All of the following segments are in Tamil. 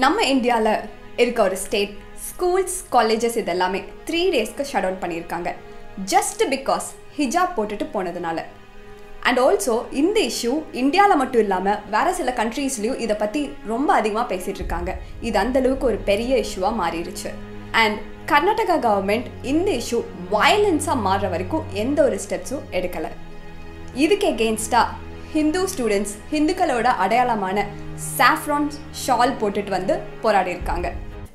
நம்ம இந்தியாவில் இருக்க ஒரு ஸ்டேட் ஸ்கூல்ஸ் காலேஜஸ் இதெல்லாமே த்ரீ டேஸ்க்கு ஷட் டவுன் பண்ணியிருக்காங்க. ஜஸ்ட் பிகாஸ் ஹிஜாப் போட்டுட்டு போனதுனால. அண்ட் ஆல்சோ இந்த இஷ்யூ இந்தியாவில் மட்டும் இல்லாமல் வேறு சில கண்ட்ரீஸ்லையும் இதை பற்றி ரொம்ப அதிகமாக பேசிகிட்டு இருக்காங்க. இது அந்தளவுக்கு ஒரு பெரிய இஷ்யூவாக மாறிடுச்சு அண்ட் கர்நாடகா கவர்மெண்ட் இந்த இஷ்யூ வயலன்ஸாக மாறுற வரைக்கும் எந்த ஒரு ஸ்டெப்ஸும் எடுக்கலை. இதுக்கு எகெயின்ஸ்டாக ஹிந்து ஸ்டூடெண்ட்ஸ் ஹிந்துக்களோட அடையாளமான சாஃப்ரான் ஷால் போட்டுட்டு வந்து போராடி இருக்காங்க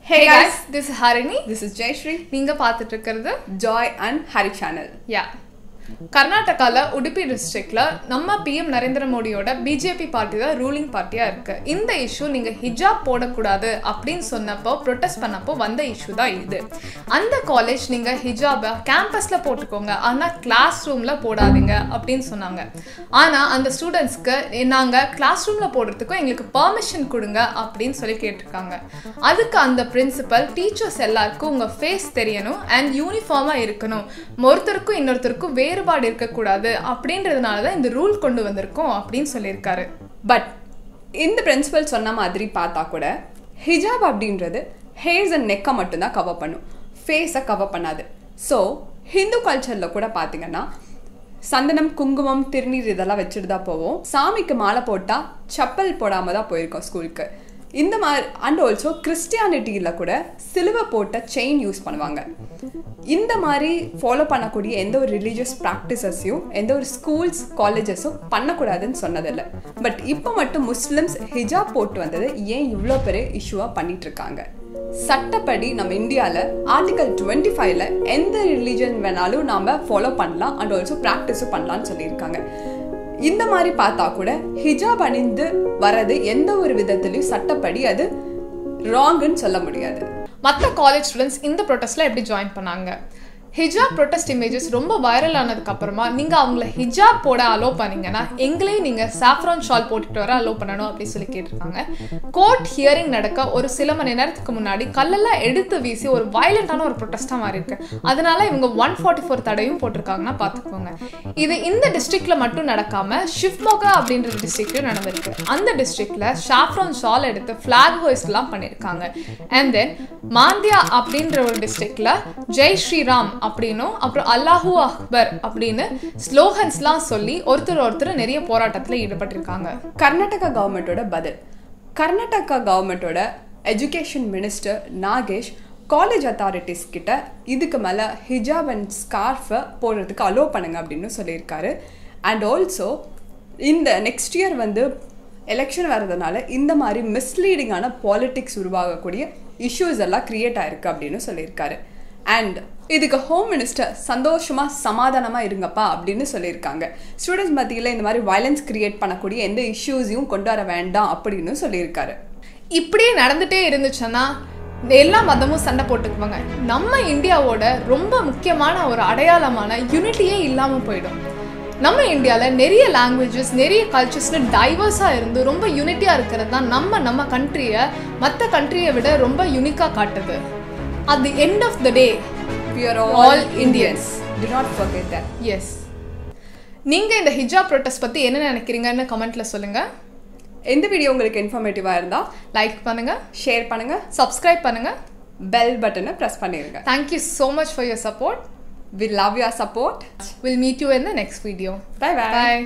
hey guys this Harini this is Jayashree நீங்க பார்த்துட்டு இருக்கிறது Joy and Hari channel yeah கர்நாடகால உடுப்பி டிஸ்ட்ரிக்ட்ல நம்ம பிஎம் நரேந்திர மோடியோட பிஜேபி பார்ட்டி தான் ரூலிங் பார்ட்டியாக இருக்கு. இந்த இஷ்யூ நீங்க ஹிஜாப் போடக்கூடாது அப்படின்னு சொன்னப்போ ப்ரொட்டஸ்ட் பண்ணப்போ வந்த இஷ்யூ தான் இது. அந்த காலேஜ் நீங்க ஹிஜாபை கேம்பஸ்ல போட்டுக்கோங்க. ஆனா கிளாஸ் ரூம்ல போடாதீங்க அப்படின்னு சொன்னாங்க. ஆனா அந்த ஸ்டூடெண்ட்ஸ்க்கு நாங்கள் கிளாஸ் ரூம்ல போடுறதுக்கும் எங்களுக்கு பெர்மிஷன் கொடுங்க அப்படின்னு சொல்லி கேட்டிருக்காங்க. அதுக்கு அந்த பிரின்சிபல் டீச்சர்ஸ் எல்லாருக்கும் உங்க ஃபேஸ் தெரியணும் அண்ட் யூனிஃபார்மாக இருக்கணும். ஒருத்தருக்கும் இன்னொருத்தருக்கும் வேறுபாடு இருக்கக்கூடாது அப்படின்றதுனால தான் இந்த ரூல் கொண்டு வந்திருக்கோம் அப்படின்னு சொல்லியிருக்காரு. பட் இந்த பிரின்சிபல் சொன்ன மாதிரி பார்த்தா கூட ஹிஜாப் அப்படின்றது ஹேர்ஸ் அண்ட் நெக்கை மட்டும்தான் கவர் பண்ணும். ஃபேஸை கவர் பண்ணாது. ஸோ ஹிந்து கல்ச்சரில் கூட பார்த்தீங்கன்னா சந்தனம் குங்குமம் திருநீர் இதெல்லாம் வச்சுட்டு தான் போவோம். சாமிக்கு மாலை போட்டால் செப்பல் போடாமல் தான் போயிருக்கோம் ஸ்கூலுக்கு இந்த மாதிரி அண்ட் ஆல்சோ கிறிஸ்டியானிட்டியில் கூட சிலுவை போட்ட செயின் யூஸ் பண்ணுவாங்க. இந்த மாதிரி ஃபாலோ பண்ணக்கூடிய எந்த ஒரு ரிலீஜியஸ் ப்ராக்டிசஸையும் எந்த ஒரு ஸ்கூல்ஸ் காலேஜஸும் பண்ணக்கூடாதுன்னு சொன்னதில்லை. பட் இப்போ மட்டும் முஸ்லிம்ஸ் ஹிஜாப் போட்டு வந்தது ஏன் இவ்வளோ பெரிய இஷ்யூவாக பண்ணிட்டு இருக்காங்க சட்டப்படி நம்ம இந்தியாவில் ஆர்டிகல் டுவெண்ட்டி ஃபைவ்ல எந்த ரிலீஜன் வேணாலும் நாம் ஃபாலோ பண்ணலாம் அண்ட் ஆல்சோ ப்ராக்டிஸும் பண்ணலாம்னு சொல்லியிருக்காங்க. இந்த மாதிரி பார்த்தா கூட ஹிஜாப் அணிந்து வரது எந்த ஒரு விதத்துலையும் சட்டப்படி அது ராங்குன்னு சொல்ல முடியாது. மற்ற காலேஜ் ஸ்டூடெண்ட்ஸ் இந்த ப்ரொட்டஸ்ட்ல எப்படி ஜாயின் பண்ணாங்க? ஹிஜாப் ப்ரொட்டஸ்ட் இமேஜஸ் ரொம்ப வைரல் ஆனதுக்கு அப்புறமா நீங்க அவங்கள ஹிஜாப் போட அலோ பண்ணீங்கன்னா எங்களையும் நீங்க சாஃப்ரான் ஷால் போட்டுட்டு வர அலோ பண்ணணும் அப்படின்னு சொல்லி கேட்டிருக்காங்க. கோர்ட் ஹியரிங் நடக்க ஒரு சில மணி நேரத்துக்கு முன்னாடி கல்லெல்லாம் எடுத்து வீசி ஒரு வயலண்டான ஒரு ப்ரொட்டஸ்டா மாறி இருக்கு அதனால இவங்க ஒன் ஃபார்ட்டி ஃபோர் தடையும் போட்டிருக்காங்கன்னா பார்த்துக்கோங்க. இது இந்த டிஸ்ட்ரிக்ட்ல மட்டும் நடக்காம ஷிவ்மோகா அப்படின்ற டிஸ்ட்ரிக்ட்லயும் நடந்திருக்கு. அந்த டிஸ்ட்ரிக்ட்ல ஷாஃப்ரான் ஷால் எடுத்து ஃபிளாக் ஹோய்ஸ்ட்லாம் பண்ணியிருக்காங்க. அண்ட் தென் மாந்தியா அப்படின்ற ஒரு டிஸ்ட்ரிக்ட்ல ஜெய் ஸ்ரீராம் அப்படின்னும் அப்புறம் அல்லாஹூ அக்பர் அப்படின்னு ஸ்லோகன்ஸ்லாம் சொல்லி ஒருத்தர் ஒருத்தர் நிறைய போராட்டத்தில் ஈடுபட்டிருக்காங்க. கர்நாடகா கவர்மெண்ட்டோட பதில். கர்நாடகா கவர்மெண்ட்டோட education minister Nagesh college authorities கிட்ட இதுக்கு மேலே ஹிஜாப் அண்ட் ஸ்கார்ஃபை போடுறதுக்கு அலோவ் பண்ணுங்க அப்படின்னு சொல்லியிருக்காரு. அண்ட் ஆல்சோ இந்த நெக்ஸ்ட் இயர் வந்து எலெக்ஷன் வர்றதுனால இந்த மாதிரி மிஸ்லீடிங்கான பாலிட்டிக்ஸ் உருவாகக்கூடிய இஷ்யூஸ் எல்லாம் க்ரியேட் ஆயிருக்கு அப்படின்னு சொல்லியிருக்காரு. அண்ட் இதுக்கு ஹோம் மினிஸ்டர் சந்தோஷமாக சமாதானமாக இருங்கப்பா அப்படின்னு சொல்லியிருக்காங்க. ஸ்டூடெண்ட்ஸ் மத்தியில் இந்த மாதிரி வயலன்ஸ் கிரியேட் பண்ணக்கூடிய எந்த இஷ்யூஸையும் கொண்டு வர வேண்டாம் அப்படின்னு சொல்லியிருக்காரு. இப்படியே நடந்துகிட்டே இருந்துச்சுன்னா எல்லா மதமும் சண்டை போட்டுக்குவாங்க. நம்ம இந்தியாவோட ரொம்ப முக்கியமான ஒரு அடையாளமான யூனிட்டியே இல்லாமல் போயிடும். நம்ம இந்தியாவில் நிறைய லாங்குவேஜஸ் நிறைய கல்ச்சர்ஸ்னு டைவர்ஸாக இருந்து ரொம்ப யூனிட்டியாக இருக்கிறது தான் நம்ம நம்ம கண்ட்ரியை மற்ற கண்ட்ரியை விட ரொம்ப யூனிக்காக காட்டுது. At the end of the day We are all, All Indians. Do not forget that. Yes நீங்கள் இந்த ஹிஜாப் ப்ரொட்டஸ்ட் பற்றி என்ன நினைக்கிறீங்கன்னு கமெண்ட்டில் சொல்லுங்கள் இந்த வீடியோ உங்களுக்கு இன்ஃபர்மேட்டிவாக இருந்தால் லைக் பண்ணுங்கள் ஷேர் பண்ணுங்க சப்ஸ்கிரைப் பண்ணுங்கள் பெல் பட்டனை ப்ரெஸ் பண்ணிடுங்க thank you so much for your support We love your support. We'll meet you in the next video. Bye bye. Bye.